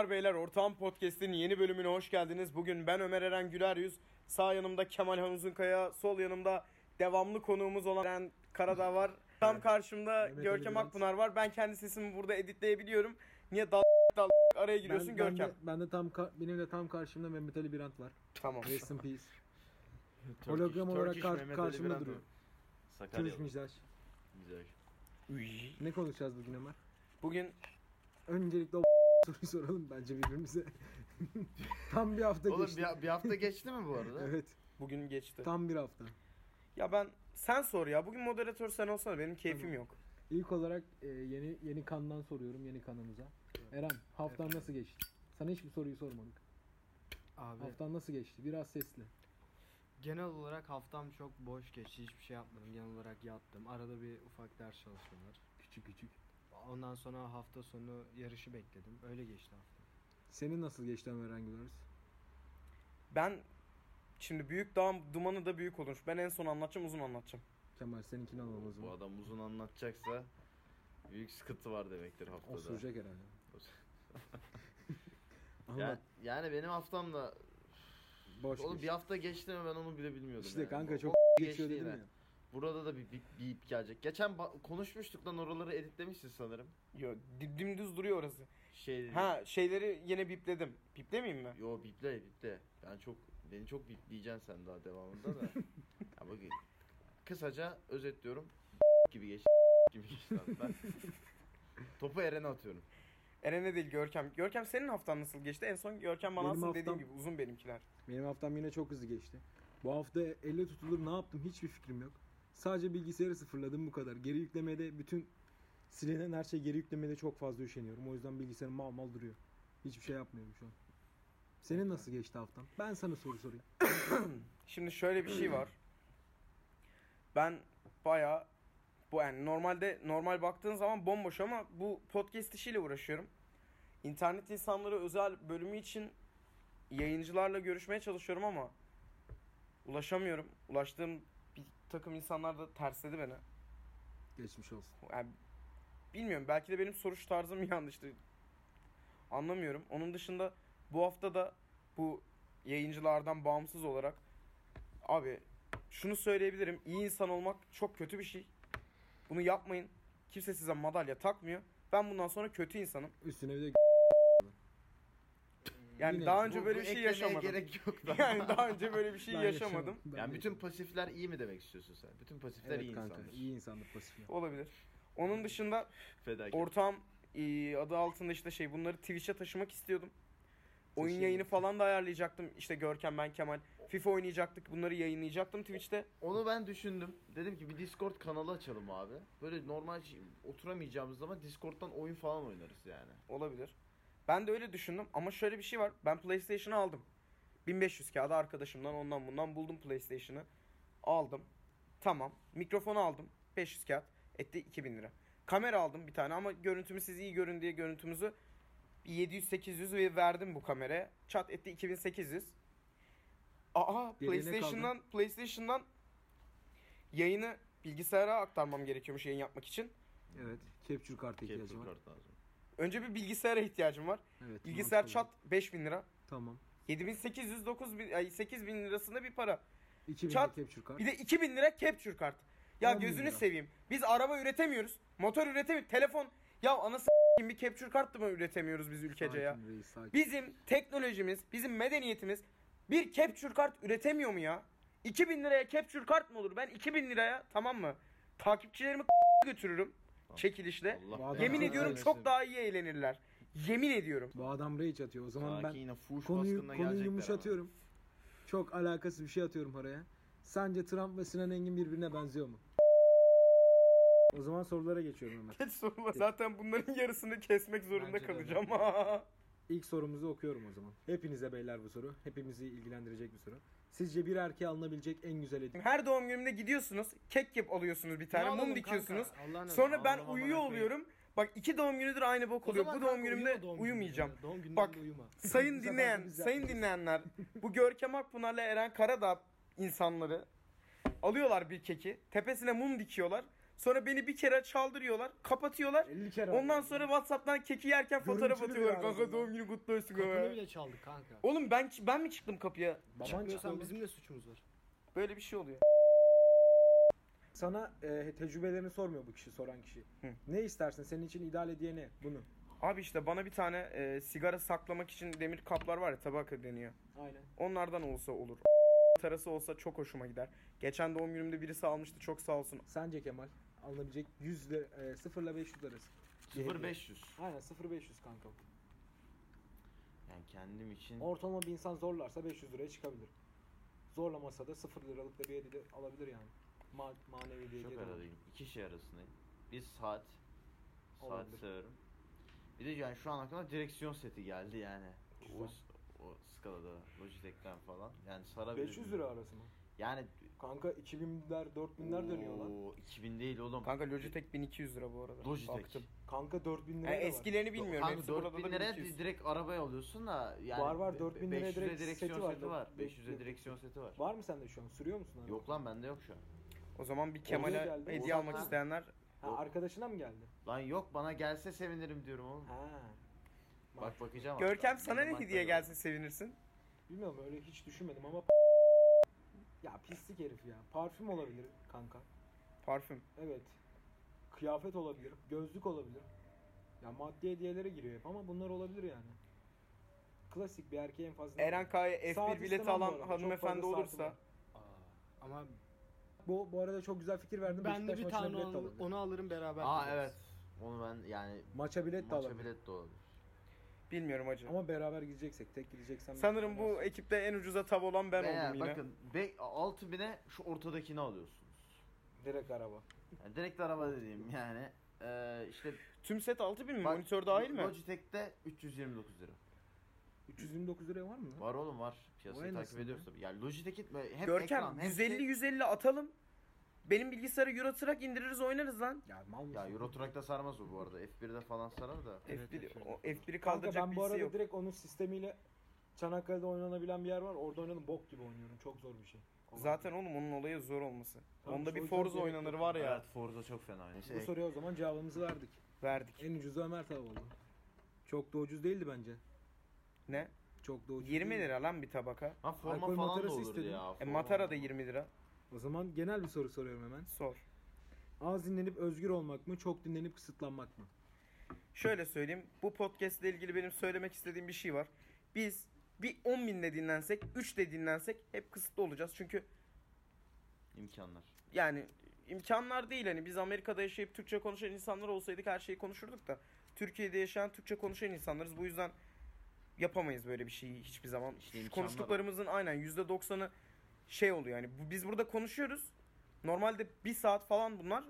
Hanımlar beyler Ortağım Podcast'in yeni bölümüne hoş geldiniz. Bugün ben Ömer Eren Güler Yüz. Sağ yanımda Kemal Hanuzunkaya, sol yanımda devamlı konuğumuz olan Eren Karadağ var. Tam karşımda Mehmet Görkem Bülent. Akpınar var. Ben kendi sesimi burada editleyebiliyorum. Niye dal dal araya giriyorsun ben, Görkem? Ben de, ben de tam benim de tam karşımda Mehmet Ali Birant var. Tamam. Rest in peace. Hologram olarak kar- karşımda duruyor. Turkish Sakaryalı. Mizaj. Güzel. Uy. Ne konuşacağız bugün Ömer? Bugün Öncelikle o soruyu soralım bence birbirimize. tam bir hafta Oğlum geçti. bir, bir hafta geçti mi bu arada? Evet. bugün geçti. Tam bir hafta. Ya ben sen sor ya. Bugün moderatör sen olsana. Benim keyfim Tamam. yok. İlk olarak e, yeni yeni kandan soruyorum yeni kanımıza. Eren haftan nasıl geçti? Sana hiçbir soruyu sormadık. Abi Haftan nasıl geçti? Biraz sesli. genel olarak haftam çok boş geçti. Hiçbir şey yapmadım. Genel olarak yattım. Arada bir ufak ders çalışmalar. Küçük küçük. Ondan sonra hafta sonu yarışı bekledim. Öyle geçti hafta. Senin nasıl geçti Ömer Engülers? Ben şimdi büyük dağın dumanı da büyük olur. Ben en son anlatacağım uzun anlatacağım. Kemal seninkini alalım o Bu zaman. adam uzun anlatacaksa büyük sıkıntı var demektir haftada. Osuracak herhalde. Ya, Anlat. yani benim haftam da Boş oğlum geçti. bir hafta geçti mi ben onu bile bilmiyordum. İşte yani. kanka çok geçiyor geçti dedim yine. ya. Burada da bir, bir, bir ip gelecek. Geçen ba- konuşmuştuk lan oraları editlemişsin sanırım. Yo dim- dimdüz duruyor orası. Şey Ha şeyleri yine bipledim. Biplemeyeyim mi? Yo biple biple. Ben çok beni çok bipleyeceksin sen daha devamında da. ya bak kısaca özetliyorum. gibi geçti. gibi geçti ben. Topu Eren'e atıyorum. Eren'e değil Görkem. Görkem senin haftan nasıl geçti? En son Görkem bana Benim aslında haftam- dediğim gibi uzun benimkiler. Benim haftam yine çok hızlı geçti. Bu hafta elle tutulur ne yaptım hiçbir fikrim yok. Sadece bilgisayarı sıfırladım bu kadar. Geri yüklemede bütün silinen her şey geri yüklemede çok fazla üşeniyorum. O yüzden bilgisayarım mal mal duruyor. Hiçbir şey yapmıyorum şu an. Senin nasıl geçti haftan? Ben sana soru sorayım. Şimdi şöyle bir şey var. Ben bayağı bu yani normalde normal baktığın zaman bomboş ama bu podcast işiyle uğraşıyorum. İnternet insanları özel bölümü için yayıncılarla görüşmeye çalışıyorum ama ulaşamıyorum. Ulaştığım takım insanlar da tersledi beni. Geçmiş olsun. Yani bilmiyorum belki de benim soruş tarzım yanlıştı. Anlamıyorum. Onun dışında bu hafta da bu yayıncılardan bağımsız olarak abi şunu söyleyebilirim. İyi insan olmak çok kötü bir şey. Bunu yapmayın. Kimse size madalya takmıyor. Ben bundan sonra kötü insanım. Üstüne bir de Yani Yine daha önce Bu- böyle bu bir şey eklemeye yaşamadım. gerek yok da. Yani daha önce böyle bir şey Ben yaşamadım. yaşamadım. Ben yani bütün yaşamadım. pasifler iyi mi demek istiyorsun sen? Bütün pasifler evet iyi kanka insandır. iyi insandır pasif. ya. Olabilir. Onun dışında Fedakar. Ortağım e, adı altında işte şey bunları Twitch'e taşımak istiyordum. Oyun Taşıyalım. yayını falan da ayarlayacaktım. İşte Görkem ben Kemal. FIFA oynayacaktık. Bunları yayınlayacaktım Twitch'te. Onu ben düşündüm. Dedim ki bir Discord kanalı açalım abi. Böyle normal şey- oturamayacağımız zaman Discord'dan oyun falan oynarız yani. Olabilir. Ben de öyle düşündüm ama şöyle bir şey var. Ben PlayStation'ı aldım. 1500 kağıda arkadaşımdan ondan bundan buldum PlayStation'ı. Aldım. Tamam. Mikrofonu aldım. 500 kağıt. Etti 2000 lira. Kamera aldım bir tane ama görüntümü siz iyi görün diye görüntümüzü 700-800 ve verdim bu kameraya. Çat etti 2800. Aa Geriye PlayStation'dan PlayStation'dan yayını bilgisayara aktarmam gerekiyormuş yayın yapmak için. Evet. Capture kartı ihtiyacı Capture var. kart lazım. Önce bir bilgisayara ihtiyacım var. Evet. Bilgisayar mantıklı. çat 5000 lira. Tamam. 7800 9000 ay 8000 lirasında bir para. 2000 Çat, capture kart. Bir de 2000 lira capture kart. Ya 10.000 gözünü lira. seveyim. Biz araba üretemiyoruz. Motor üretemiyoruz. Telefon ya anası bir capture kart da mı üretemiyoruz biz ülkece ya? Sakin reis, sakin. Bizim teknolojimiz, bizim medeniyetimiz bir capture kart üretemiyor mu ya? 2000 liraya capture kart mı olur? Ben 2000 liraya tamam mı? Takipçilerimi götürürüm çekilişle. Allah Yemin Allah ediyorum çok daha iyi eğlenirler. Yemin ediyorum. Bu adam rage atıyor. O zaman ben konuyu, konuyu yumuşatıyorum. Çok alakasız bir şey atıyorum oraya. Sence Trump ve Sinan Engin birbirine benziyor mu? O zaman sorulara geçiyorum Ömer. Geç sorma. Zaten bunların yarısını kesmek zorunda Bence kalacağım. İlk sorumuzu okuyorum o zaman. Hepinize beyler bu soru. Hepimizi ilgilendirecek bir soru. Sizce bir erkeğe alınabilecek en güzel hediye? Her doğum günümde gidiyorsunuz. Kek yap alıyorsunuz bir tane. Ne mum alalım dikiyorsunuz. kanka? Allah'ın Sonra ben Ağlama uyuyor bana oluyorum. Bak iki doğum günüdür aynı bok O oluyor. zaman Bu doğum kanka günümde uyuma doğum uyumayacağım. gününde. Doğum gününde Bak uyuma. sayın sefer dinleyen, biz sayın yapmayız. dinleyenler bu Görkem Akpınar'la Eren Karadağ insanları alıyorlar bir keki. Tepesine mum dikiyorlar. Sonra beni bir kere çaldırıyorlar, kapatıyorlar. 50 kere Ondan aradım. sonra WhatsApp'tan keki yerken fotoğraf Görüntülü atıyorlar. bir Kanka doğum günü kutlu olsun. Kapını bile çaldık kanka. Oğlum ben ben mi çıktım kapıya? Baban Çıkmıyorsan çıktı bizim de suçumuz var. Böyle bir şey oluyor. Sana e, tecrübelerini sormuyor bu kişi soran kişi. Hı. Ne istersin? Senin için ideal hediye ne? Bunu. Abi işte bana bir tane e, sigara saklamak için demir kaplar var ya tabaka deniyor. Aynen. Onlardan olsa olur. Tarası olsa çok hoşuma gider. Geçen doğum günümde birisi almıştı çok sağ olsun. Sence Kemal alınabilecek 100 lira, e, 0 ile 500 arası. Bir hediye. 0500. Aynen 0 500 kanka. Yani kendim için Ortalama bir insan zorlarsa 500 liraya çıkabilir. Zorlamasa da 0 liralık da bir hediye alabilir yani. Ma manevi bir hediye. çok olur. aradayım. İki şey arasındayım. Bir saat. Saat Olabilir. severim. Bir de yani şu an aklıma direksiyon seti geldi yani. O, Güzel. o skalada Logitech'ten falan. Yani sarabilir. 500 lira arası mı? Yani Kanka 2000'ler 4000'ler dönüyor lan. Oo, 2000 değil oğlum. Kanka Logitech 1200 lira bu arada. Logitech. Baktım. Kanka 4000 lira Yani da var. eskilerini bilmiyorum. Kanka Hepsi burada 4000 da liraya 1200. di- direkt arabaya alıyorsun da yani Var, var, be- 4000 liraya 500'e direkt direksiyon seti var. seti var. Be- 500'e be- direksiyon seti var. Var mı sende şu an? Sürüyor musun? araba? Yok lan bende yok şu an. O zaman bir Kemal'e geldi. hediye Oradan almak ha. isteyenler Ha, arkadaşına mı geldi? Lan yok bana gelse sevinirim diyorum oğlum. Ha. Bak bakacağım. Görkem hatta. sana ne hediye gelsin sevinirsin? Bilmiyorum öyle hiç düşünmedim ama ya pislik herif ya. Parfüm olabilir kanka. Parfüm. Evet. Kıyafet olabilir, gözlük olabilir. Ya maddi hediyelere giriyor hep ama bunlar olabilir yani. Klasik bir erkeğe en fazla. Eren Kaya Saat F1 bileti istemem bu alan arada, çok hanımefendi fazla saatim olursa var. Ama Bu bu arada çok güzel fikir verdim. ben de Beşiktaş bir maçına tane bilet de onu, alabilir. onu alırım beraber. Aa gideriz. evet. Onu ben yani Maça bilet de maça alabilir. bilet de olabilir. Bilmiyorum hacı. Ama beraber gideceksek, tek gideceksem. Sanırım bu ekipte en ucuza tav olan ben Beyler, oldum yine. Bakın be, 6000'e şu ortadakini alıyorsunuz. direkt araba. Yani direkt araba dediğim yani. Ee, işte Tüm set 6000 mi? bak, Monitör dahil mi? Logitech'te 329 lira. 329 liraya var mı? lan? Var oğlum var. Piyasayı takip ediyoruz tabii. Yani Logitech'in hem Görkem ekran hem 150 şey- 150 atalım. Benim bilgisayarı Euro Truck indiririz oynarız lan. Ya mal mısın? Ya Euro Truck'ta sarmaz o bu arada. F1'de falan sarar da. Evet, F1 F1. o F1'i Kanka kaldıracak ben bu arada yok. direkt onun sistemiyle Çanakkale'de oynanabilen bir yer var. Orada oynadım bok gibi oynuyorum. Çok zor bir şey. Kolay Zaten oğlum onun olayı zor olması. Tamam, Onda bir Forza oynanır var ya. Evet Forza çok fena. Bu Neyse, soruya o zaman cevabımızı verdik. Verdik. En ucuzu Ömer Tavalı. Çok da ucuz değildi bence. Ne? Çok da ucuz 20 değildi. lira lan bir tabaka. Ha forma Alkol falan da olurdu istedim. ya. E forma. Matara da 20 lira. O zaman genel bir soru soruyorum hemen. Sor. Az dinlenip özgür olmak mı, çok dinlenip kısıtlanmak mı? Şöyle söyleyeyim. Bu podcast ile ilgili benim söylemek istediğim bir şey var. Biz bir 10 binle dinlensek, 3 de dinlensek hep kısıtlı olacağız. Çünkü İmkanlar. yani imkanlar değil hani biz Amerika'da yaşayıp Türkçe konuşan insanlar olsaydık her şeyi konuşurduk da Türkiye'de yaşayan Türkçe konuşan insanlarız. Bu yüzden yapamayız böyle bir şeyi hiçbir zaman. İşte konuştuklarımızın aynen %90'ı şey oluyor yani. Biz burada konuşuyoruz. Normalde bir saat falan bunlar.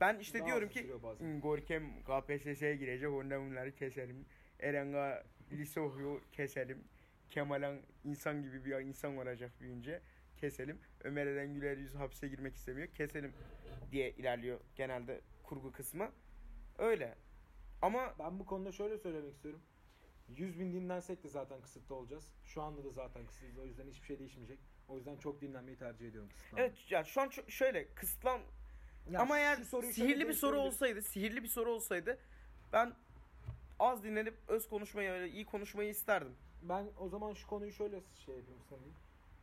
Ben işte Daha diyorum ki. "Hmm, Gorkem KPSS'ye girecek ondan bunları keselim. Erenga lise okuyor keselim. Kemal'an insan gibi bir insan olacak büyünce keselim. Ömer Eren Güler yüz hapse girmek istemiyor keselim diye ilerliyor genelde kurgu kısmı. Öyle. Ama Ben bu konuda şöyle söylemek istiyorum. 100 bin dinlensek de zaten kısıtlı olacağız. Şu anda da zaten kısıtlıyız. O yüzden hiçbir şey değişmeyecek. O yüzden çok dinlenmeyi tercih ediyorum kısıtlanmayı. evet yani şu an şöyle kısıtlan Ya Ama eğer sihirli bir soru olsaydı, sihirli bir soru olsaydı ben az dinlenip öz konuşmayı, öyle iyi konuşmayı isterdim. Ben o zaman şu konuyu şöyle şey yapayım sanayım.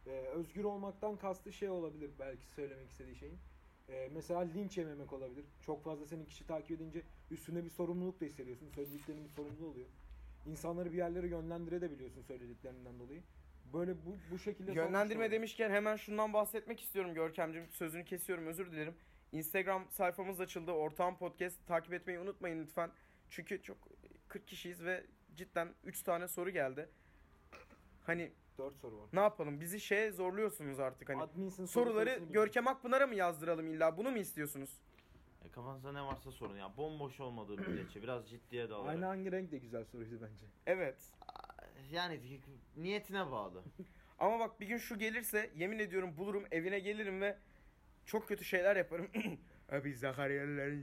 Ee, özgür olmaktan kastı şey olabilir belki söylemek istediği şeyin. Ee, mesela linç yememek olabilir. Çok fazla senin kişi takip edince üstünde bir sorumluluk da hissediyorsun. Söylediklerinin bir sorumluluğu oluyor. İnsanları bir yerlere yönlendirebiliyorsun söylediklerinden dolayı. Böyle bu, bu şekilde Yönlendirme demişken hemen şundan bahsetmek istiyorum Görkemciğim. Sözünü kesiyorum özür dilerim. Instagram sayfamız açıldı. Ortağım Podcast takip etmeyi unutmayın lütfen. Çünkü çok 40 kişiyiz ve cidden 3 tane soru geldi. Hani 4 soru var. ne yapalım? Bizi şeye zorluyorsunuz artık hani. Adminsin soru Soruları sayısını Görkem Akpınar'a mı yazdıralım illa? Bunu mu istiyorsunuz? E, kafanızda ne varsa sorun ya. Bomboş olmadığı müddetçe biraz ciddiye de alarak. Aynı hangi renk de güzel soruydu bence. Evet. Yani niyetine bağlı. Ama bak bir gün şu gelirse yemin ediyorum bulurum evine gelirim ve çok kötü şeyler yaparım. Abi Zakaryalıların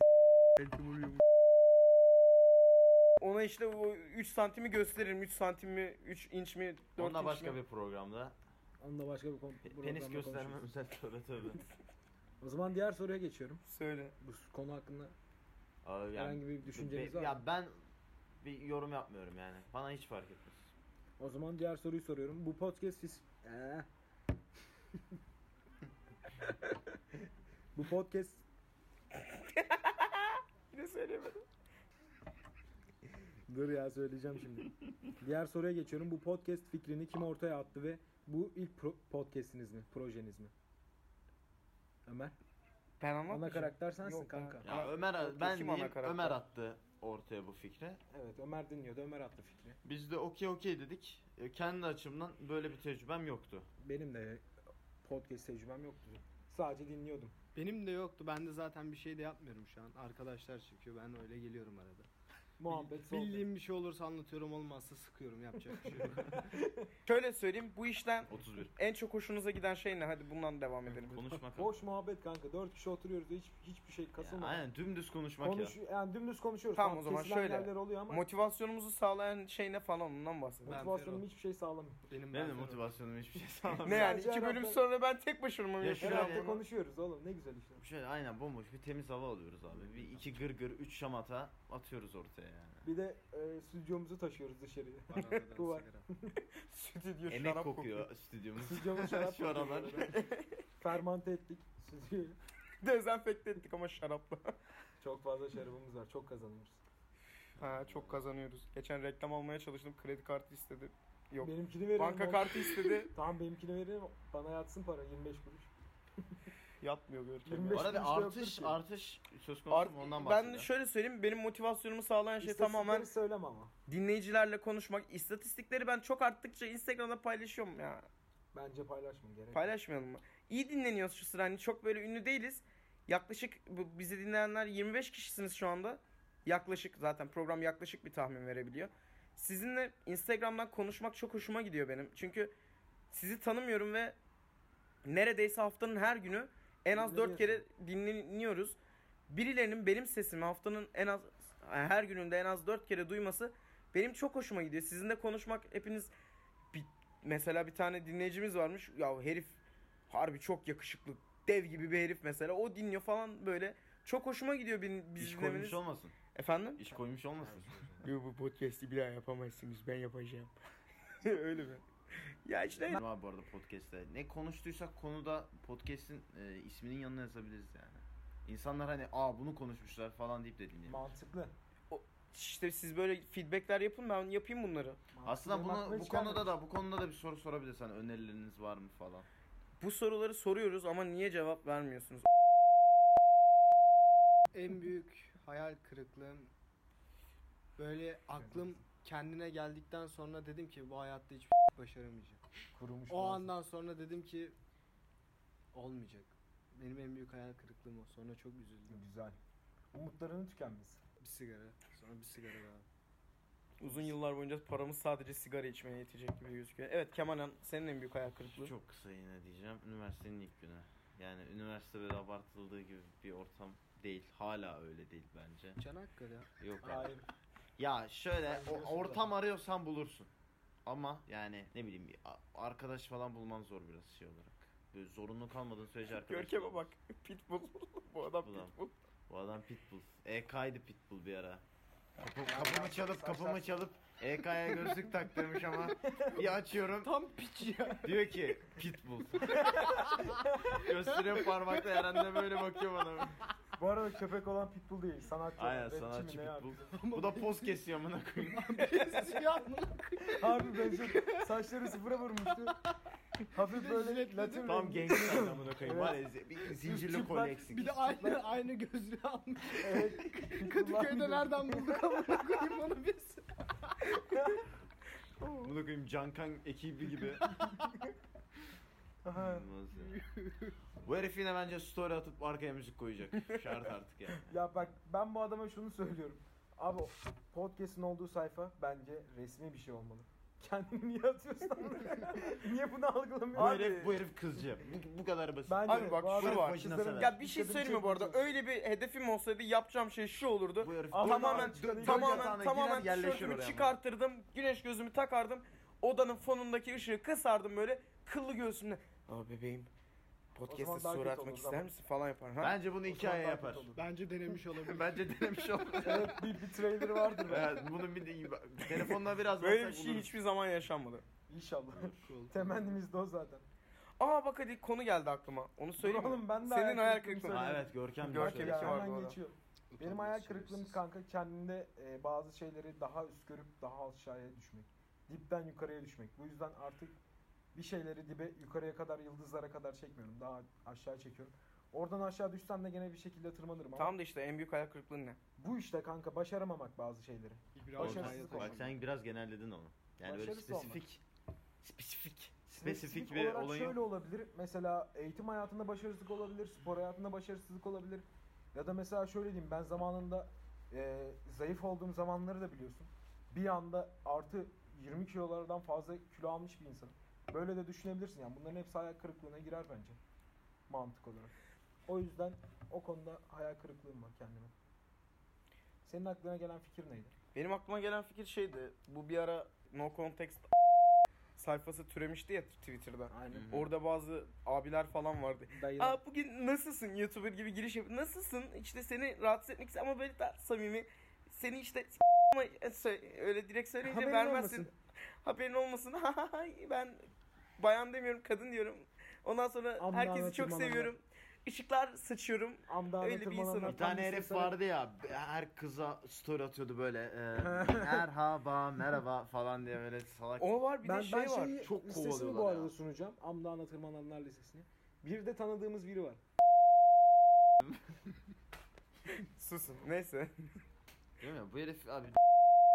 Ona işte o 3 santimi gösteririm. 3 santim mi, 3 inç mi, 4 Onunla inç başka mi? bir programda. Onunla başka bir. Pe- programda Penis gösterme konuşuruz. özel tövbe tövbe. O zaman diğer soruya geçiyorum. Söyle. Bu konu hakkında Abi yani- herhangi bir düşünceniz Be- var Ya mı? ben bir yorum yapmıyorum yani. Bana hiç fark etmez. O zaman diğer soruyu soruyorum. Bu podcast siz... Ee. Bu podcast Yine söyleyemedim. Dur ya söyleyeceğim şimdi. Diğer soruya geçiyorum. Bu podcast fikrini kim ortaya attı ve bu ilk pro- podcast'iniz mi? Projeniz mi? Ömer. Ben Ana karakter sensin Yok, ben- kanka. Ya Ömer ben kim karakter? Ömer attı ortaya bu fikri. Evet Ömer dinliyordu. Ömer attı fikri. Biz de okey okey dedik. E, Kendi açımdan böyle bir tecrübem yoktu. Benim de podcast tecrübem yoktu. Sadece dinliyordum. Benim de yoktu. Ben de zaten bir şey de yapmıyorum şu an. Arkadaşlar çekiyor. Ben öyle geliyorum arada. Muhabbet, sohbet. Bildiğim bir şey olursa anlatıyorum. Olmazsa sıkıyorum. Yapacak bir şey yok. Şöyle söyleyeyim bu işten 31. en çok hoşunuza giden şey ne? Hadi bundan devam edelim. Konuşmak. Boş muhabbet kanka. Dört kişi oturuyoruz. Hiç hiçbir şey Ya, kasılmadan. aynen dümdüz konuşmak Konuş, ya. yani dümdüz konuşuyoruz. Tamam, o zaman kesilen şöyle. yerler oluyor ama Motivasyonumuzu sağlayan şey ne falan ondan bahsedelim. Ben motivasyonum hiçbir şey sağlamıyor. Benim Benim de ben motivasyonum hiçbir şey sağlamıyor. Ne yani Sadece iki bölüm herhalde- sonra ben tek başıma mı Ya Her şöyle- yaşıyorum? hafta konuşuyoruz oğlum. Ne güzel işte. Şöyle aynen bomboş bir temiz hava alıyoruz abi. Bir iki gırgır, üç şamata atıyoruz ortaya yani. Bir de e, stüdyomuzu taşıyoruz dışarıya. Var aradan Bu var. sigara. Stüdyo Emek şarap kokuyor stüdyomuz. Stüdyomuz şarap Şu aralar. kokuyor. Fermante ettik stüdyoyu. Dezenfekte ettik ama şarapla. Çok fazla şarabımız var. Çok kazanıyoruz. ha çok kazanıyoruz. Geçen reklam almaya çalıştım. Kredi kartı istedi. Yok. Benimkini verin. Banka kartı istedi. Tamam benimkini verin. Bana yatsın para 25 kuruş. Yatmıyor Görkem. 25 Bu arada bir kuruş da artış ki. artış söz konusu Art- mu ondan ben bahsediyorum. şöyle söyleyeyim benim motivasyonumu sağlayan şey tamamen söyleme ama. dinleyicilerle konuşmak. İstatistikleri ben çok arttıkça Instagram'da paylaşıyorum ya. Bence paylaşma gerek. Paylaşmayalım mı? İyi dinleniyoruz şu sıra. Hani çok böyle ünlü değiliz. Yaklaşık bu- bizi dinleyenler 25 kişisiniz şu anda. Yaklaşık zaten program yaklaşık bir tahmin verebiliyor. Sizinle Instagram'dan konuşmak çok hoşuma gidiyor benim. Çünkü sizi tanımıyorum ve neredeyse haftanın her günü en az 4 kere dinleniyoruz. Birilerinin benim sesimi haftanın en az her gününde en az 4 kere duyması benim çok hoşuma gidiyor. Sizinle konuşmak hepiniz bir, mesela bir tane dinleyicimiz varmış. Ya herif harbi çok yakışıklı. Dev gibi bir herif mesela. O dinliyor falan böyle. Çok hoşuma gidiyor benim biz İş dinlemeniz. koymuş olmasın. Efendim? İş koymuş olmasın. Yo, bu podcast'i bir daha yapamazsınız. Ben yapacağım. Öyle mi? Ya işte Var bu arada podcast'te. Ne konuştuysak konuda podcast'in e, isminin yanına yazabiliriz yani. İnsanlar hani aa bunu konuşmuşlar falan deyip de dinleyebilir. Mantıklı. işte siz böyle feedbackler yapın ben yapayım bunları. Aslında Mantıklı. bunu bu konuda gelmemiş. da bu konuda da bir soru sorabilirsen önerileriniz var mı falan. Bu soruları soruyoruz ama niye cevap vermiyorsunuz? en büyük hayal kırıklığım böyle aklım kendine geldikten sonra dedim ki bu hayatta hiçbir başaramayacağım. kurumuş. O andan sonra dedim ki olmayacak. Benim en büyük hayal kırıklığım o. Sonra çok üzüldüm. Güzel. Umutlarının tükenmesi. Bir sigara, sonra bir sigara daha. Uzun yıllar boyunca paramız sadece sigara içmeye yetecek gibi gözüküyor. Evet Kemalhan senin en büyük hayal kırıklığı. Çok kısa yine diyeceğim. Üniversitenin ilk günü. Yani üniversite böyle abartıldığı gibi bir ortam değil. Hala öyle değil bence. Çanakkale. Yok abi. Hayır. Ya şöyle o- ortam arıyorsan bulursun. Ama yani ne bileyim bir arkadaş falan bulman zor biraz şey olarak. Böyle zorunlu kalmadığın sürece arkadaş. Görkem'e bak. Pitbull. Bu adam Bu da. Pitbull. Bu adam Pitbull. EK'ydı Pitbull bir ara. Kapı, kapımı çalıp kapımı çalıp EK'ya gözlük taktırmış ama bir açıyorum Tam piç ya. diyor ki Pitbull. Gösteriyor parmakla Eren de böyle bakıyor bana. Bu arada köpek olan pitbull değil. Sanatçı. Aynen rapçi mi sanatçı ne Pitbull. Bu da poz kesiyor amına koyayım. Siyah mı? Harbi benziyor. Saçları sıfıra vurmuştu. Hafif böyle Jiletli latin Tam rengi. gangster amına koyayım. Var ya zi- bir zincirli Çıplak, kolye eksik. Bir de aynı aynı gözlüğü almış. Evet. Kadıköy'de nereden bulduk amına koyayım onu biz. Amına koyayım Cankan ekibi gibi. Aha. İnanılmaz ya. Bu herif yine bence story atıp arkaya müzik koyacak. Şart artık yani. Ya bak ben bu adama şunu söylüyorum. Abi podcast'in olduğu sayfa bence resmi bir şey olmalı. Kendini niye atıyorsun? niye bunu algılamıyorsun? Bu Abi- herif, bu herif kızcı. Bu, bu kadar basit. Bence Abi bak şu var. Kızların-. Ya bir şey söyleyeyim mi bu arada? Öyle bir hedefim olsaydı yapacağım şey şu olurdu. Bu herif Ama tamamen tamamen tamamen yerleşir tişörtümü çıkartırdım. Güneş gözümü takardım. Odanın fonundaki ışığı kısardım böyle kıllı göğsümle. Aa bebeğim. Podcast'te daha soru kötü atmak olur, ister zaman. misin falan yapar. Ha? Bence bunu iki aya yapar. Bence denemiş olabilir. Bence denemiş olur. evet bir, bir trailer'ı vardır. evet, bunun bir de telefonla biraz Böyle bir baksak şey buluruz. hiçbir zaman yaşanmadı. İnşallah. Cool. Temennimiz de o zaten. Aa bak hadi konu geldi aklıma. Onu söyleyeyim mi? Oğlum ben de Senin hayal kırıklığı. Ha, evet Görkem Görkem Görkem iki ya, var bu hemen arada. geçiyor. Benim hayal kırıklığım kanka kendinde e, bazı şeyleri daha üst görüp daha aşağıya düşmek. Dipten yukarıya düşmek. Bu yüzden artık bir şeyleri dibe yukarıya kadar yıldızlara kadar çekmiyorum. Daha aşağı çekiyorum. Oradan aşağı düşsem de gene bir şekilde tırmanırım ama Tamam da işte en büyük hayal kırıklığın ne? bu işte kanka başaramamak bazı şeyleri. Biraz Başarısızlık Bak olmak. sen biraz genelledin onu. Yani böyle Başarısız olmak. spesifik spesifik spesifik Spesifik bir olarak olayın şöyle olabilir. Mesela eğitim hayatında başarısızlık olabilir, spor hayatında başarısızlık olabilir. Ya da mesela şöyle diyeyim ben zamanında e, zayıf olduğum zamanları da biliyorsun. Bir anda artı 20 kilolardan fazla kilo almış bir insanım. Böyle de düşünebilirsin yani bunların hepsi hayal kırıklığına girer bence. Mantık olarak. O yüzden o konuda hayal kırıklığım var kendime. Senin aklına gelen fikir neydi? Benim aklıma gelen fikir şeydi. Bu bir ara No Context sayfası türemişti ya Twitter'da. Aynen. Orada bazı abiler falan vardı. Dayılar. Aa bugün nasılsın YouTuber gibi giriş yap. Nasılsın? İşte seni rahatsız etmek istedim ama böyle daha samimi. Seni işte ama sö- öyle direkt söyleyince Haberin vermezsin. olmasın. Haberin olmasın. ben bayan demiyorum kadın diyorum. Ondan sonra Amdana herkesi çok seviyorum. Işıklar sıçıyorum. Amdana Öyle bir insanım. Bir tane herif istese- vardı ya her kıza story atıyordu böyle e, merhaba merhaba falan diye böyle salak. O var bir ben, de şey ben var. şeyi Çok kovalıyorlar bu arada ya. sunacağım. Amdana Tırmananlar Lisesi'ni. Bir de tanıdığımız biri var. Susun. Neyse. Değil mi? Bu herif abi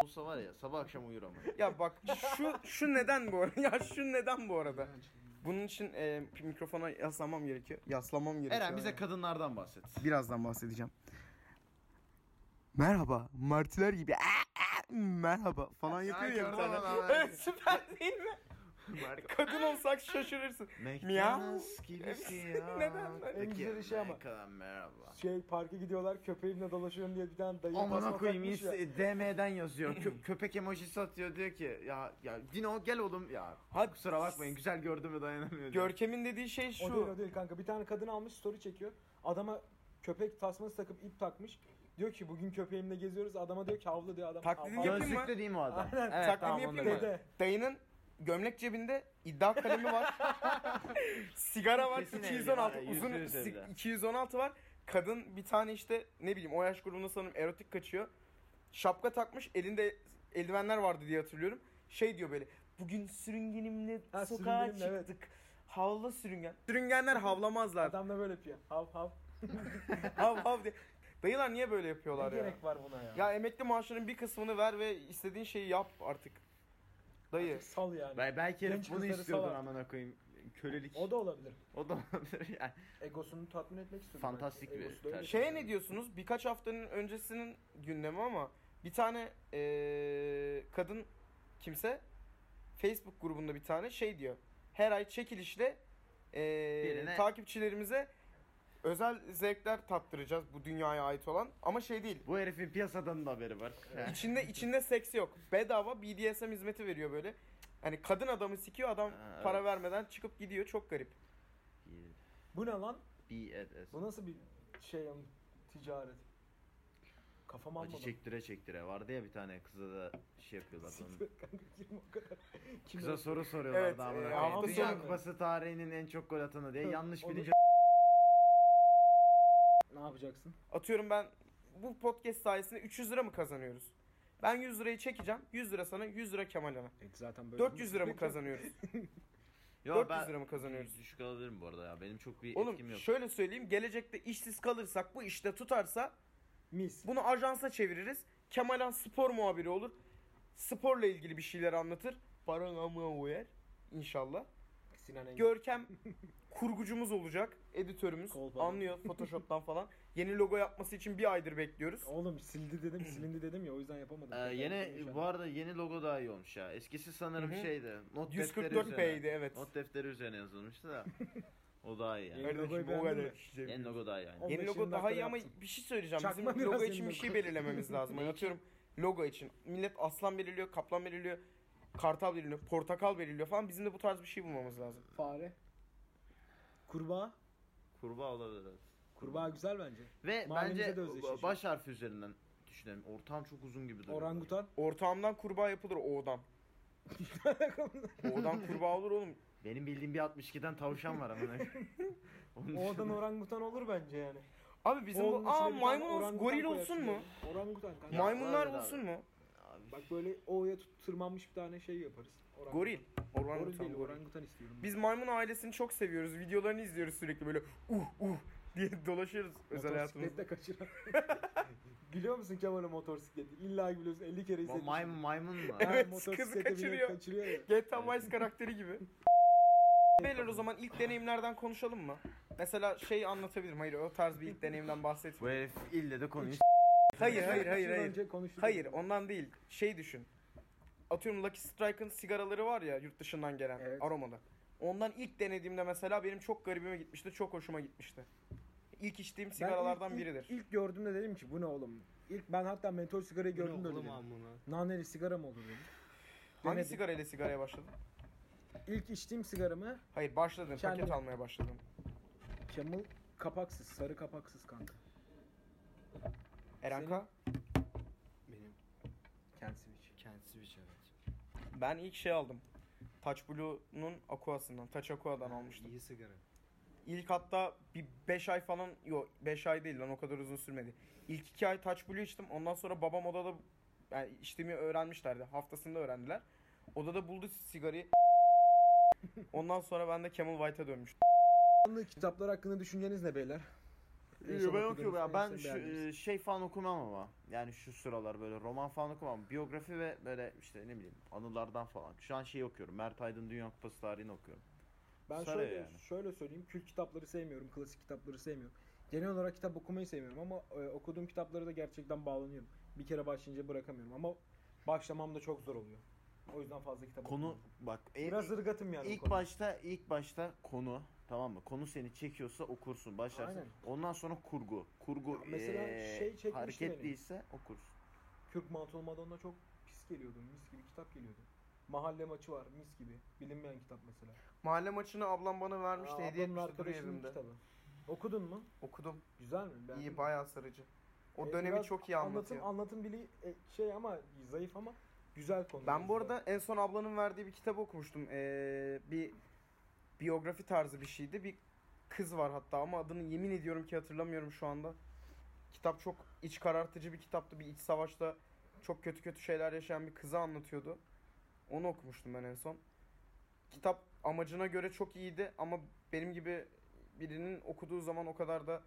olsa var ya sabah akşam uyur ama. ya bak şu şu neden bu arada? Ya şu neden bu arada? Bunun için e, mikrofona yaslamam gerekiyor. Yaslamam gerekiyor. Eren bize kadınlardan bahset. birazdan bahsedeceğim. Merhaba, martiler gibi. Aa, aa, merhaba falan yapıyor ya. bir Sanki tane. oradan Evet, süper değil mi? Kadın olsak şaşırırsın. McDonald's gibisi ya. Neden böyle? En güzeli şey ama. Merhaba, merhaba. Şey parka gidiyorlar köpeğimle dolaşıyorum diye bir tane dayı Amına tasma koyayım takmış ya. ins- DM'den yazıyor. Kö- köpek emojisi atıyor diyor ki ya ya Dino gel oğlum ya. Hadi Kusura bakmayın güzel gördüğümü dayanamıyor. diyor. Görkem'in dediği şey O şu. değil o değil kanka. Bir tane kadın almış story çekiyor. Adama köpek tasması takıp ip takmış. Diyor ki bugün köpeğimle geziyoruz. Adama diyor ki havla diyor adam. Taklidini hav- hav- yapayım mı? Gözlüklü değil mi o adam? Aynen. Evet, Taklidini tamam, yapayım onu mı? da- Dede. Dayının gömlek cebinde iddia kalemi var. Sigara var. Kesin 216 evli, uzun yüzde yüz si- evli. 216 var. Kadın bir tane işte ne bileyim o yaş grubunda sanırım erotik kaçıyor. Şapka takmış. Elinde eldivenler vardı diye hatırlıyorum. Şey diyor böyle. Bugün sürüngenimle Ha, sokağa sürüngenimle, çıktık. evet. Havla sürüngen. Sürüngenler havlamazlar. Adam da böyle yapıyor. Hav hav. hav hav diye. Dayılar niye böyle yapıyorlar Ne ya? gerek var buna ya? Ya emekli maaşının bir kısmını ver ve istediğin şeyi yap artık. Dayı. Artık sal yani. Bel- belki herif Genç bunu kızları istiyordur salar. amına koyayım. Kölelik. O da olabilir. O da olabilir yani. Egosunu tatmin etmek istiyor. Fantastik bir Egosu da öyle. tercih. Şeye ne diyorsunuz? Birkaç haftanın öncesinin gündemi ama bir tane eee, kadın kimse Facebook grubunda bir tane şey diyor. Her ay çekilişle eee, Birine- takipçilerimize özel zevkler tattıracağız bu dünyaya ait olan ama şey değil. Bu herifin piyasadan da haberi var. İçinde içinde seks yok. Bedava BDSM hizmeti veriyor böyle. Hani kadın adamı sikiyor adam Ha, para evet. vermeden çıkıp gidiyor çok garip. Bu ne lan? BS. Bu nasıl bir şey yani ticaret? Kafam Acı almadı. çektire çektire. Vardı ya bir tane kıza da şey yapıyorlar. sonra. Kanka girme o kadar. Kim Kıza soru soruyorlar Evet, amına e, koyayım. hafta Dünya sonu. Kupası tarihinin en çok gol atanı diye yanlış onu- bilince Ne yapacaksın? Atıyorum ben bu podcast sayesinde 300 lira mı kazanıyoruz? Ben 100 lirayı çekeceğim. 100 lira sana, 100 lira Kemal'e. Evet, zaten böyle. 400 lira mı kazanıyoruz? Yo, 400 lira mı kazanıyoruz? Düşük alabilirim bu arada ya. Benim çok bir Oğlum etkim yok. şöyle söyleyeyim. Gelecekte işsiz kalırsak bu işte tutarsa Mis. bunu ajansa çeviririz. Kemal'an spor muhabiri olur. Sporla ilgili bir şeyler anlatır. Paran ama uyar. İnşallah. Sinan Engin. Görkem kurgucumuz olacak. Editörümüz. Kolpa. Anlıyor Photoshop'tan falan. Yeni logo yapması için bir aydır bekliyoruz. Oğlum sildi dedim silindi dedim ya o yüzden yapamadım. Ee, yeni bu arada yeni logo daha iyi olmuş ya. Eskisi sanırım Hı hı. şeydi. Not defteri 144 üzerine. P'ydi evet. Not defteri üzerine yazılmıştı da. o daha iyi yani. Yeni logoyu o beğendin kadar mi? Yeni logo daha iyi yani. Yeni 15-20 logo daha iyi ama bir şey söyleyeceğim. Çakma Bizim logo için bir şey belirlememiz lazım. Atıyorum logo için. Millet aslan belirliyor, kaplan belirliyor, kartal belirliyor, portakal belirliyor falan. Bizim de bu tarz bir şey bulmamız lazım. Fare. Kurbağa. Kurbağa olabilir. evet. Kurbağa güzel bence. Ve Mahallemize bence de özdeşleşiyor. baş harfi üzerinden düşünelim. Ortam çok uzun gibi duruyor. Orangutan. Ortağımdan kurbağa yapılır O'dan. O'dan kurbağa olur oğlum. Benim bildiğim bir 62'den tavşan var ama. Onun Oradan orangutan olur bence yani. Abi bizim Onun bu içine aa bir tane maymun olsun, orangutan goril koyarsın olsun mu? Orangutan kanka. Ya, Maymunlar olabilir olsun mu? Bak böyle O'ya tırmanmış bir tane şey yaparız. Orangutan. Goril. Goril Orangutan. değil, goril. orangutan istiyorum. Biz maymun ailesini çok seviyoruz. Videolarını izliyoruz sürekli böyle uh uh diye dolaşıyoruz özel hayatımızda. Motosiklette kaçıran. Biliyor musun Kemal'in motosikleti? İlla biliyorsun 50 kere izledim. maymun maymun mu? Evet, kızı kaçırıyor. kaçırıyor ya. GTA Vice karakteri gibi. Beyler o zaman ilk deneyimlerden konuşalım mı? Mesela şey anlatabilirim. Hayır o tarz bir ilk deneyimden Bu bahsetmiyorum. herif ille de konuyu Hayır hayır hayır hayır. önce konuştuk. Hayır ondan değil. Şey düşün. Atıyorum Lucky Strike'ın sigaraları var ya yurt dışından gelen Evet. aromalı. Ondan ilk denediğimde mesela benim çok garibime gitmişti. Çok hoşuma gitmişti. İlk içtiğim Ben sigaralardan ilk- ilk- biridir. İlk gördüğümde dedim ki bu ne oğlum? İlk ben hatta mentol sigarayı gördüm de dedim. amına? Naneli sigara mı olur dedim. Hangi denedim. sigara ile sigaraya başladın? İlk içtiğim sigaramı Hayır başladın. Kendim. Paket almaya başladın. Camel kapaksız, sarı kapaksız kanka. Erenka? Benim Kent Switch. Kent Switch evet. Ben ilk şey aldım. Touch Blue'nun Aqua'sından, Touch Aqua'dan almıştım. İyi sigara. İlk hatta bir 5 ay falan, yok 5 ay değil lan o kadar uzun sürmedi. İlk 2 ay Touch Blue içtim. Ondan sonra babam odada yani içtiğimi öğrenmişlerdi. Haftasında öğrendiler. Odada buldu sigarayı. Ondan sonra ben de Camel White'a dönmüştüm. Kitaplar hakkında düşünceniz ne beyler? Son ben okuyorum ya. Ben şu, e, şey falan okumam ama. Yani şu sıralar böyle roman falan okumam. Biyografi ve böyle işte ne bileyim anılardan falan. Şu an şey okuyorum. Mert Aydın Dünya Kupası tarihini okuyorum. Ben sarıyor şöyle yani. şöyle söyleyeyim. Kült kitapları sevmiyorum, klasik kitapları sevmiyorum. Genel olarak kitap okumayı sevmiyorum ama e, okuduğum kitaplara da gerçekten bağlanıyorum. Bir kere başlayınca bırakamıyorum ama başlamam da çok zor oluyor. O yüzden fazla kitap Konu okumuyorum. bak e- Biraz ırgatım yani. ilk başta ilk başta konu tamam mı? Konu seni çekiyorsa okursun, başlarsın. Aynen. Ondan sonra kurgu. Kurgu Ya mesela eee, şey çekmişti hareketliyse okursun. Kürk Mantolu Madonna çok pis geliyordu. Mis gibi kitap geliyordu. Mahalle maçı var mis gibi. Bilinmeyen kitap mesela. Mahalle maçını ablam bana vermişti. Aa, hediye etmişti duruyor arkadaşının evimde. kitabı. Okudun mu? Okudum. Güzel mi? Beğendin İyi mi? bayağı sarıcı. O E, dönemi çok iyi anlatıyor. Anlatım, anlatım bili e, şey ama zayıf ama güzel konu. Ben bu arada en son ablanın verdiği bir kitabı okumuştum. Ee, bir biyografi tarzı bir şeydi. Bir kız var hatta ama adını yemin ediyorum ki hatırlamıyorum şu anda. Kitap çok iç karartıcı bir kitaptı. Bir iç savaşta çok kötü kötü şeyler yaşayan bir kızı anlatıyordu. Onu okumuştum ben en son. Kitap amacına göre çok iyiydi ama benim gibi birinin okuduğu zaman o kadar da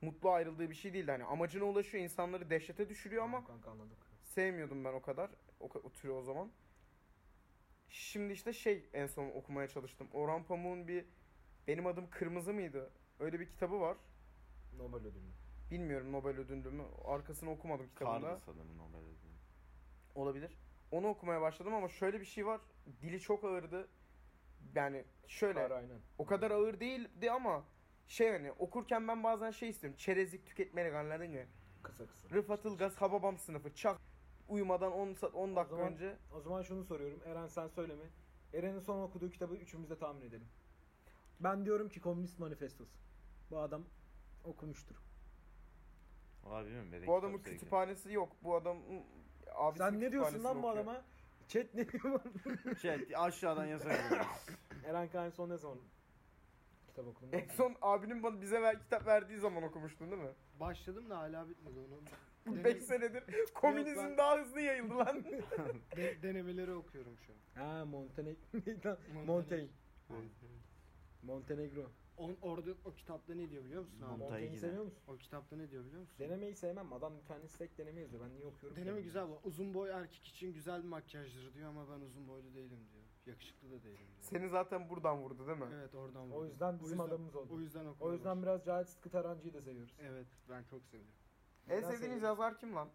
mutlu ayrıldığı bir şey değildi. Hani amacına ulaşıyor, insanları dehşete düşürüyor ama kanka anladık. sevmiyordum ben o kadar o, o türü o zaman. Şimdi işte şey en son okumaya çalıştım. Orhan Pamuk'un bir Benim Adım Kırmızı mıydı? Öyle bir kitabı var. Nobel ödülü. Bilmiyorum Nobel ödüllü mü? Arkasını okumadım kitabında. Kardı sanırım Nobel ödülü. Olabilir. Onu okumaya başladım ama şöyle bir şey var. Dili çok ağırdı. Yani şöyle Kar aynen. o kadar ağır değildi ama şey hani okurken ben bazen şey istiyorum. Çerezlik tüketmeyi anladın mı? Kısa kısa. Rıfat Ilgaz Hababam sınıfı çak uyumadan 10 sa- 10 dakika zaman- önce O zaman şunu soruyorum. Eren sen söyleme. Eren'in son okuduğu kitabı üçümüz de tahmin edelim. Ben diyorum ki Komünist Manifestosu. Bu adam okumuştur. Valla bilmiyorum. nereye Bu adamın kütüphanesi yok. Bu adamın abisi Sen ne diyorsun lan bu adama? Chat ne diyor? Şey aşağıdan yazabiliriz. Eren Kayın son ne zaman kitap okudun? En son abinin bana bize ver, kitap verdiği zaman okumuştun değil mi? Başladım da hala bitmedi onu. 5 Dene- senedir komünizm ben- daha hızlı yayıldı lan. de- denemeleri okuyorum şu an. Ha Montenegro. Montaigne. Montenegro. On, orada o kitapta ne diyor biliyor musun abi? Montaigne'i seviyor musun? O kitapta ne diyor biliyor musun? Denemeyi sevmem. Adam kendisi tek deneme yazıyor. Ben niye okuyorum? ki? Deneme güzel bu. Uzun boy erkek için güzel bir makyajdır diyor ama ben uzun boylu değilim diyor. Yakışıklı da değilim diyor. Seni zaten buradan vurdu değil mi? Evet oradan O vurdu. yüzden bizim yüzden- adamımız oldu. O yüzden O okumaya yüzden biraz Cahit Sıtkı Tarancı'yı da seviyoruz. Evet ben çok seviyorum. En sevdiğiniz yazar kim lan?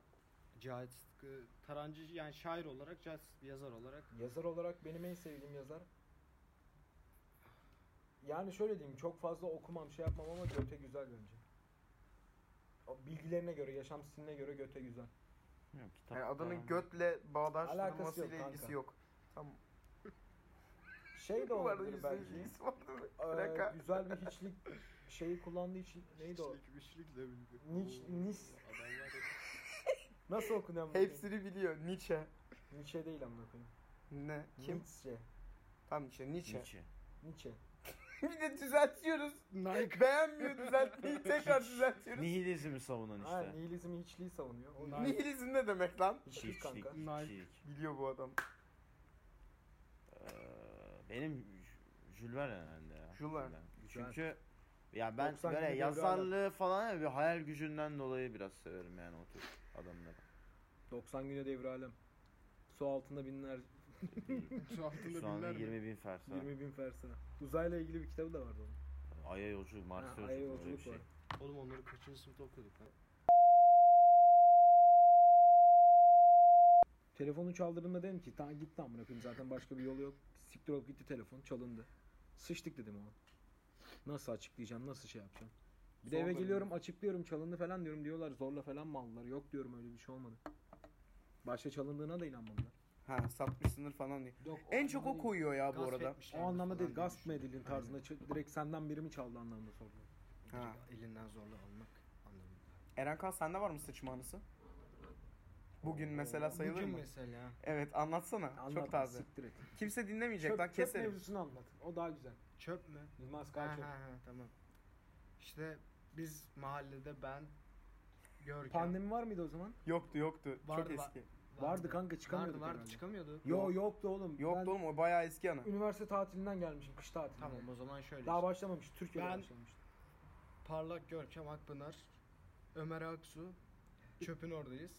Cahit Sıtkı Tarancı yani şair olarak Cahit Sıtkı yazar olarak Yazar olarak benim en sevdiğim yazar. Yani şöyle diyeyim çok fazla okumam şey yapmam ama Göte güzel bence. O bilgilerine göre, yaşam stiline göre Göte güzel. Bilmiyorum, kitap Yani adının falan. götle bağdaştırılmasıyla yok ilgisi kanka. yok. Tamam. Şey de olabilir belki. Ee, güzel bir hiçlik şeyi kullandığı için neydi o? Üçlük, üçlükle bildi. Niç, nis. Adamlar Nasıl okunuyor? bu? Hepsini biliyor. Nietzsche. Nietzsche değil amına koyayım. Ne? Kim? Nietzsche. Tamam işte Nietzsche. Nietzsche. Nietzsche. bir de düzeltiyoruz. Nike. Beğenmiyor düzeltmeyi tekrar düzeltiyoruz. Nihilizmi savunan Ha, işte. nihilizmi hiçliği savunuyor. O Nihil- Nihilizm ne demek lan? hiçlik kanka. Hiçlik. Nike. hiçlik. Biliyor bu adam. Ee, benim Jules Verne herhalde ya. Jules Verne. Çünkü ya ben 90 böyle gibi yazarlığı falan ya bir hayal gücünden dolayı biraz severim yani o tür adamları. 90 güne devre alem. Su altında binler, Şu altında Şu binler mi? 20 bin fersa. 20 bin fersa. Uzayla ilgili bir kitabı da vardı onun. Ay'a yolculuk, Mars'a yolculuk. Ay'a bir yolculuk şey. var. Oğlum onları kaçıncı sınıfta okuduk lan? Telefonu çaldırdığımda dedim ki tamam gitti amına koyayım zaten başka bir yolu yok. Siktir olup gitti telefon çalındı. Sıçtık dedim o an. Nasıl açıklayacağım nasıl şey yapacağım. Bir de eve Zorla geliyorum açıklıyorum çalındı falan diyorum diyorlar zorla falan mı aldılar. Yok diyorum öyle bir şey olmadı. Başka çalındığına da inanmadılar. Ha satmışsındır falan diye. Yok, En çok o koyuyor ya bu Gasp arada. etmişler O anlamda değil gasp mı edildin tarzında ç- direkt senden biri mi çaldı anlamında sordular. Ha. Elinden zorla almak anlamında. Eren Kan sende var mı sıçma anısı? Bugün mesela sayılır Bugün mı? mesela. Evet anlatsana. Anlat, Çok taze. Siktir et. Kimse dinlemeyecek Çöp, lan çöp keserim. mevzusunu anlat. O daha güzel. Çöp mü? Yılmaz Ha, Kağıt ha, ha, tamam. İşte biz mahallede ben Görkem. Pandemi var mıydı o zaman? Yoktu yoktu. Vardı, Çok var. eski. Vardı kanka çıkamıyorduk Vardı vardı herhalde. çıkamıyordu. Yo yoktu oğlum. Yoktu Ben oğlum o bayağı eski anı. Üniversite tatilinden gelmişim kış tatilinden. Tamam o zaman şöyle. Daha işte. başlamamış. Türkiye'de Ben-. Parlak Görkem Akpınar, Ömer Aksu, çöpün oradayız.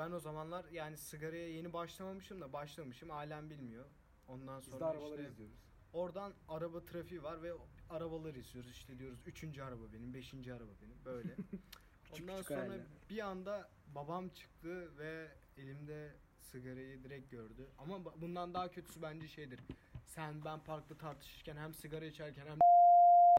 Ben o zamanlar yani sigaraya yeni başlamamışım da başlamışım. Alem bilmiyor. Ondan Biz de sonra arabaları işte izliyoruz. oradan araba trafiği var ve arabaları izliyoruz. İşte diyoruz üçüncü araba benim, beşinci araba benim böyle. Küçük Ondan küçük sonra hayaller. bir anda babam çıktı ve elimde sigarayı direkt gördü. Ama bundan daha kötüsü bence şeydir. Sen ben parkta tartışırken hem sigara içerken hem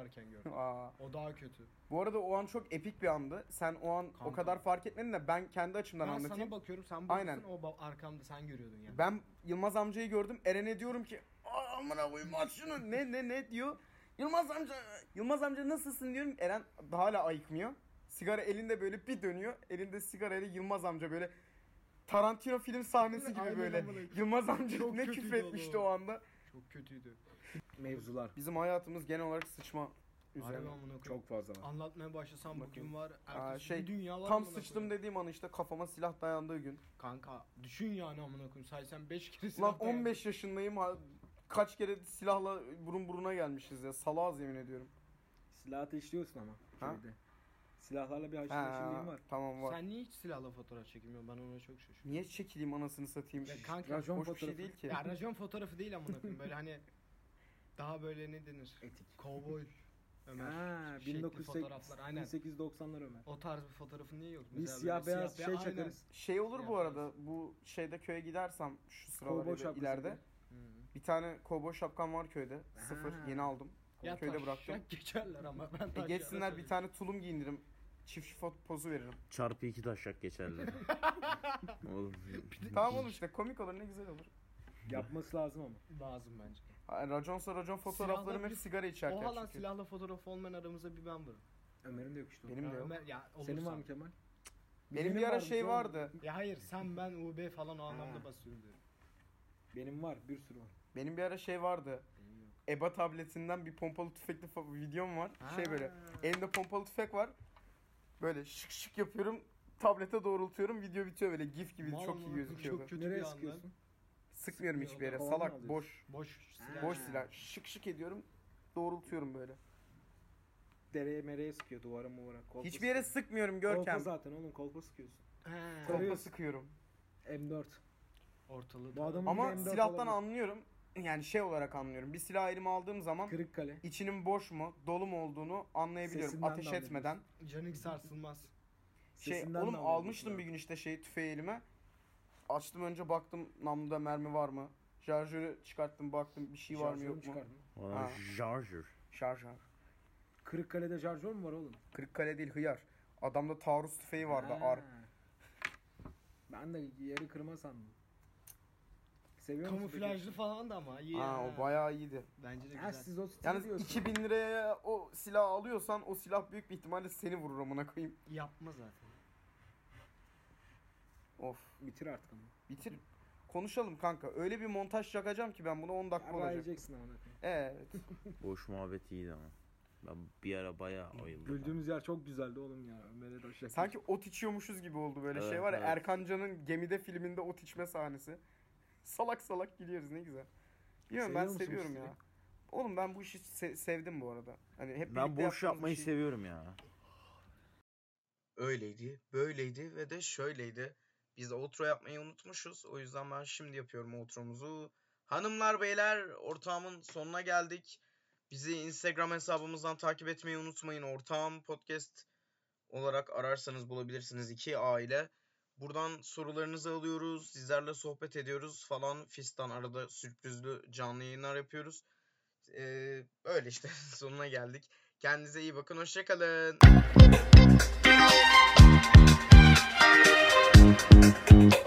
varken gördüm. Aa. O daha kötü. Bu arada o an çok epik bir andı. Sen o an o Kanka. kadar fark etmedin de ben kendi açımdan ben anlatayım. sana bakıyorum sen Aynen. bakıyorsun o ba- arkamda sen görüyordun yani. Ben Yılmaz amcayı gördüm. Eren'e diyorum ki "Aa, amına koyayım aç şunu. Ne ne ne diyor. Yılmaz amca Yılmaz amca nasılsın diyorum. Eren hala ayıkmıyor. Sigara elinde böyle bir dönüyor. Elinde sigarayla Yılmaz amca böyle Tarantino film sahnesi gibi Aynen böyle. Yılmaz amca Çok ne küfür o etmişti o anda. Çok kötüydü. Mevzular. Bizim hayatımız genel olarak sıçma üzerine. Harbi amına koyayım. Çok fazla var. Anlatmaya başlasam bugün Bakayım. var. Aa, Ertesi şey, dünya var Tam amına sıçtım koyayım. dediğim an işte kafama silah dayandığı gün. Kanka düşün yani amına koyayım. Say sen 5 kere Lan silah dayan- 15 yaşındayım. ha- Kaç kere silahla burun buruna gelmişiz ya. Salağız yemin ediyorum. Silah ateşliyorsun ama. Ha? Şeyde. Silahlarla bir haşır var. tamam var. Sen niye hiç silahla fotoğraf çekmiyorsun? Ben ona çok şaşırıyorum. Niye çekileyim anasını satayım? Ya kanka Racon Hoş bir şey fotoğrafı. değil ki. Ya racon fotoğrafı değil amına koyayım. Böyle hani daha böyle ne denir? Etik. Kovboy Ömer. Ha, şekli 1980 fotoğraflar aynen. 1890'lar Ömer. O tarz bir fotoğrafın niye yok? Biz Mesela siyah böyle beyaz siyah şey beyaz- aynen. çakarız. Şey olur bu Yaparız. arada. Bu şeyde köye gidersem şu sıralar Kovboy ya da şapkası ileride. gibi. Hı. Bir tane kovboy şapkam var köyde. Sıfır. Ha. Yeni aldım. Ya köyde bıraktım. taşak geçerler ama ben E taşak geçsinler bir tane tulum giyindiririm. Çift şifot pozu veririm. Çarpı iki taşak geçerler. Oğlum. tamam oğlum işte komik olur ne güzel olur. Yapması lazım ama. lazım bence. Raconsa racon fotoğraflarım hep sigara içerken Oha lan çünkü. silahla fotoğrafı olmayan aramızda bir ben varım. Ömer'in de yok işte. o. Benim de Ya yok. Ömer, ya Senin var mı Kemal? Benim bir ara varmış şey vardı. Ya hayır sen ben UB falan o anlamda basıyorum diyorum. Benim var bir sürü var. Benim bir ara şey vardı. Benim yok. EBA tabletinden bir pompalı tüfekli fa- videom var. Şey Ha. böyle elimde pompalı tüfek var. Böyle şık şık yapıyorum. Tablete doğrultuyorum. Video bitiyor böyle gif gibi Mal çok iyi koyayım, gözüküyordu. çok kötü Nereye bir andan. sıkıyorsun? Sıkmıyorum hiçbir yere. Salak alıyorsun? boş. Boş silah. Boş silah. Şık şık ediyorum. Doğrultuyorum böyle. Dereye mereye sıkıyor duvara muvara. Kolpa Hiçbir yere sıkıyor. sıkmıyorum Kolpa Görkem. zaten oğlum kolpa sıkıyorsun. He. Kolpa Tarıyorsun. sıkıyorum. M4. Ortalığı. Bu adamın Ama bir M4 silahtan olabilir. anlıyorum. Yani şey olarak anlıyorum. Bir silah elime aldığım zaman Kırıkkale. içinin boş mu, dolu mu olduğunu anlayabiliyorum Sesinden de ateş anlıyorsun. etmeden. Canık sarsılmaz. Şey, Sesinden de oğlum anlıyorsun almıştım bir gün işte şey tüfeği elime. Açtım önce baktım namluda mermi var mı? Şarjörü çıkarttım baktım bir şey var mı yok mu? çıkardın. Ha. Charger. Şarjör. Kırıkkale'de şarjör mü var oğlum? Kırıkkale değil hıyar. Adamda taarruz tüfeği vardı Ha. ar. Ben de yarı kırma sandım. Seviyor musun? peki? Kamuflajlı falan da ama iyi. Ha. o bayağı iyiydi. Bence de Ha, güzel. siz o stili Yalnız diyorsunuz. 2000 liraya o silah alıyorsan o silah büyük bir ihtimalle seni vurur amına koyayım. Yapma zaten. Of. Bitir artık ama. Bitir. Konuşalım kanka. Öyle bir montaj çakacağım ki ben bunu 10 dakika olacak. Arayeceksin ama. Evet. Boş muhabbet iyiydi ama. Ben bir ara bayağı ayıldım. Güldüğümüz yer çok güzeldi oğlum ya. Ömer'e de şaka. Sanki ot içiyormuşuz gibi oldu böyle şey Evet, var ya evet. Erkan Can'ın gemide filminde ot içme sahnesi. Salak salak gülüyoruz ne güzel. Bilmiyorum ben musun seviyorum bu ya. Oğlum ben bu işi se- sevdim bu arada. Hani hep Ben birlikte boş yaptığımız bir yapmayı şey- seviyorum ya. öyleydi, böyleydi ve de şöyleydi. Biz outro yapmayı unutmuşuz. O yüzden ben şimdi yapıyorum outromuzu. Hanımlar beyler ortağımın sonuna geldik. Bizi Instagram hesabımızdan takip etmeyi unutmayın. Ortağım podcast olarak ararsanız bulabilirsiniz. iki aile. Buradan sorularınızı alıyoruz. Sizlerle sohbet ediyoruz falan. Fistan arada sürprizli canlı yayınlar yapıyoruz. Ee, öyle işte sonuna geldik. Kendinize iyi bakın. Hoşçakalın. Thank you.